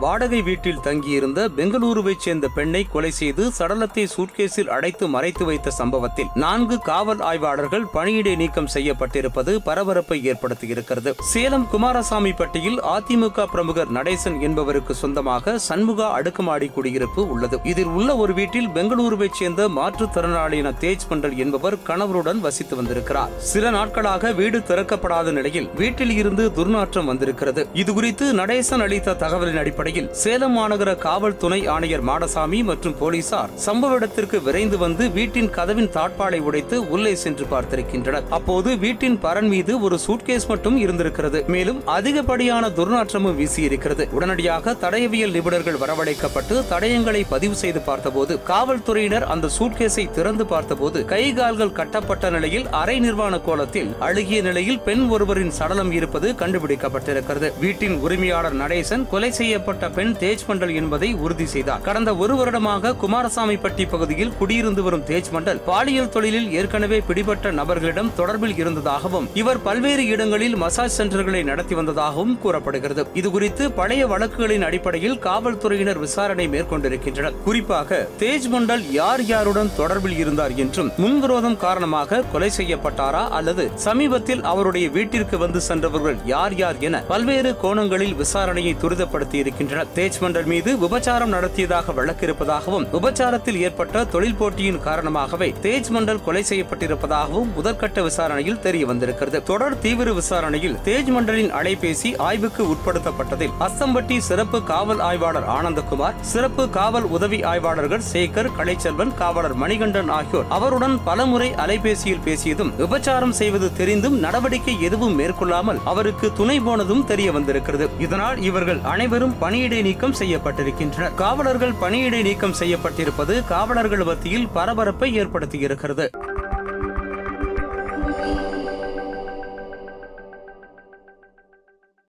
வாடகை வீட்டில் தங்கியிருந்த பெங்களூருவைச் சேர்ந்த பெண்ணை கொலை செய்து சடலத்தை சூட்கேஸில் அடைத்து மறைத்து வைத்த சம்பவத்தில் நான்கு காவல் ஆய்வாளர்கள் பணியிடை நீக்கம் செய்யப்பட்டிருப்பது பரபரப்பை ஏற்படுத்தியிருக்கிறது. சேலம் குமாரசாமி பட்டியில் அதிமுக பிரமுகர் நடேசன் என்பவருக்கு சொந்தமாக சண்முகா அடுக்குமாடி குடியிருப்பு உள்ளது. இதில் உள்ள ஒரு வீட்டில் பெங்களூருவைச் சேர்ந்த மாற்றுத்திறனாளியான தேஜ் மண்டல் என்பவர் கணவருடன் வசித்து வந்திருக்கிறார். சில நாட்களாக வீடு திறக்கப்படாத நிலையில் வீட்டில் இருந்து துர்நாற்றம் வந்திருக்கிறது. இதுகுறித்து நடேசன் அளித்த தகவலின் அடிப்படையில் அடிப்படையில் சேலம் மாநகர காவல் துணை ஆணையர் மாடசாமி மற்றும் போலீசார் சம்பவ இடத்திற்கு விரைந்து வந்து வீட்டின் கதவின் தாட்பாலை உடைத்து உள்ளே சென்று பார்த்திருக்கின்றனர். அப்போது வீட்டின் பரன் மீது ஒரு சூட்கேஸ் மட்டும் இருந்திருக்கிறது. மேலும் அதிகப்படியான துர்நாற்றமும் வீசியிருக்கிறது. உடனடியாக தடயவியல் நிபுணர்கள் வரவழைக்கப்பட்டு தடயங்களை பதிவு செய்து பார்த்தபோது காவல்துறையினர் அந்த சூட்கேஸை திறந்து பார்த்தபோது கை கால்கள் கட்டப்பட்ட நிலையில் அரை நிர்வாண கோலத்தில் அழுகிய நிலையில் பெண் ஒருவரின் சடலம் இருப்பது கண்டுபிடிக்கப்பட்டிருக்கிறது. வீட்டின் உரிமையாளர் நடேசன் கொலை செய்யப்பட்ட பெண் தேஜ் மண்டல் என்பதை உறுதி செய்தார். கடந்த ஒரு வருடமாக குமாரசாமிப்பட்டி பகுதியில் குடியிருந்து வரும் தேஜ் மண்டல் பாலியல் தொழிலில் ஏற்கனவே பிடிபட்ட நபர்களிடம் தொடர்பில் இருந்ததாகவும் இவர் பல்வேறு இடங்களில் மசாஜ் சென்டர்களை நடத்தி வந்ததாகவும் கூறப்படுகிறது. இதுகுறித்து பழைய வழக்குகளின் அடிப்படையில் காவல்துறையினர் விசாரணை மேற்கொண்டிருக்கின்றனர். குறிப்பாக தேஜ் மண்டல் யார் யாருடன் தொடர்பில் இருந்தார் என்றும் முன்விரோதம் காரணமாக கொலை செய்யப்பட்டாரா அல்லது சமீபத்தில் அவருடைய வீட்டிற்கு வந்து சென்றவர்கள் யார் யார் என பல்வேறு கோணங்களில் விசாரணையை துரிதப்படுத்தி இருக்கின்றனர் தேஜ் மண்டல் மீது விபச்சாரம் நடத்தியதாக வழக்கு இருப்பதாகவும் விபச்சாரத்தில் ஏற்பட்ட தொழில் போட்டியின் காரணமாகவே தேஜ் மண்டல் கொலை செய்யப்பட்டிருப்பதாகவும் முதற்கட்ட விசாரணையில் தெரிய வந்திருக்கிறது தொடர் தீவிர விசாரணையில் தேஜ் மண்டலின் அலைபேசி ஆய்வுக்கு உட்படுத்தப்பட்டதில் அஸ்தம்பட்டி சிறப்பு காவல் ஆய்வாளர் ஆனந்தகுமார் சிறப்பு காவல் உதவி ஆய்வாளர்கள் சேகர் கலைச்செல்வன் காவலர் மணிகண்டன் ஆகியோர் அவருடன் பலமுறை அலைபேசியில் பேசியதும் விபச்சாரம் செய்வது தெரிந்தும் நடவடிக்கை எதுவும் மேற்கொள்ளாமல் அவருக்கு துணை போனதும் தெரிய வந்திருக்கிறது இதனால் இவர்கள் அனைவரும் பணி பணியிடை நீக்கம் செய்யப்பட்டிருக்கின்றனர் காவலர்கள் பணியிடை நீக்கம் செய்யப்பட்டிருப்பது காவலர்கள் மத்தியில் பரபரப்பை ஏற்படுத்தியிருக்கிறது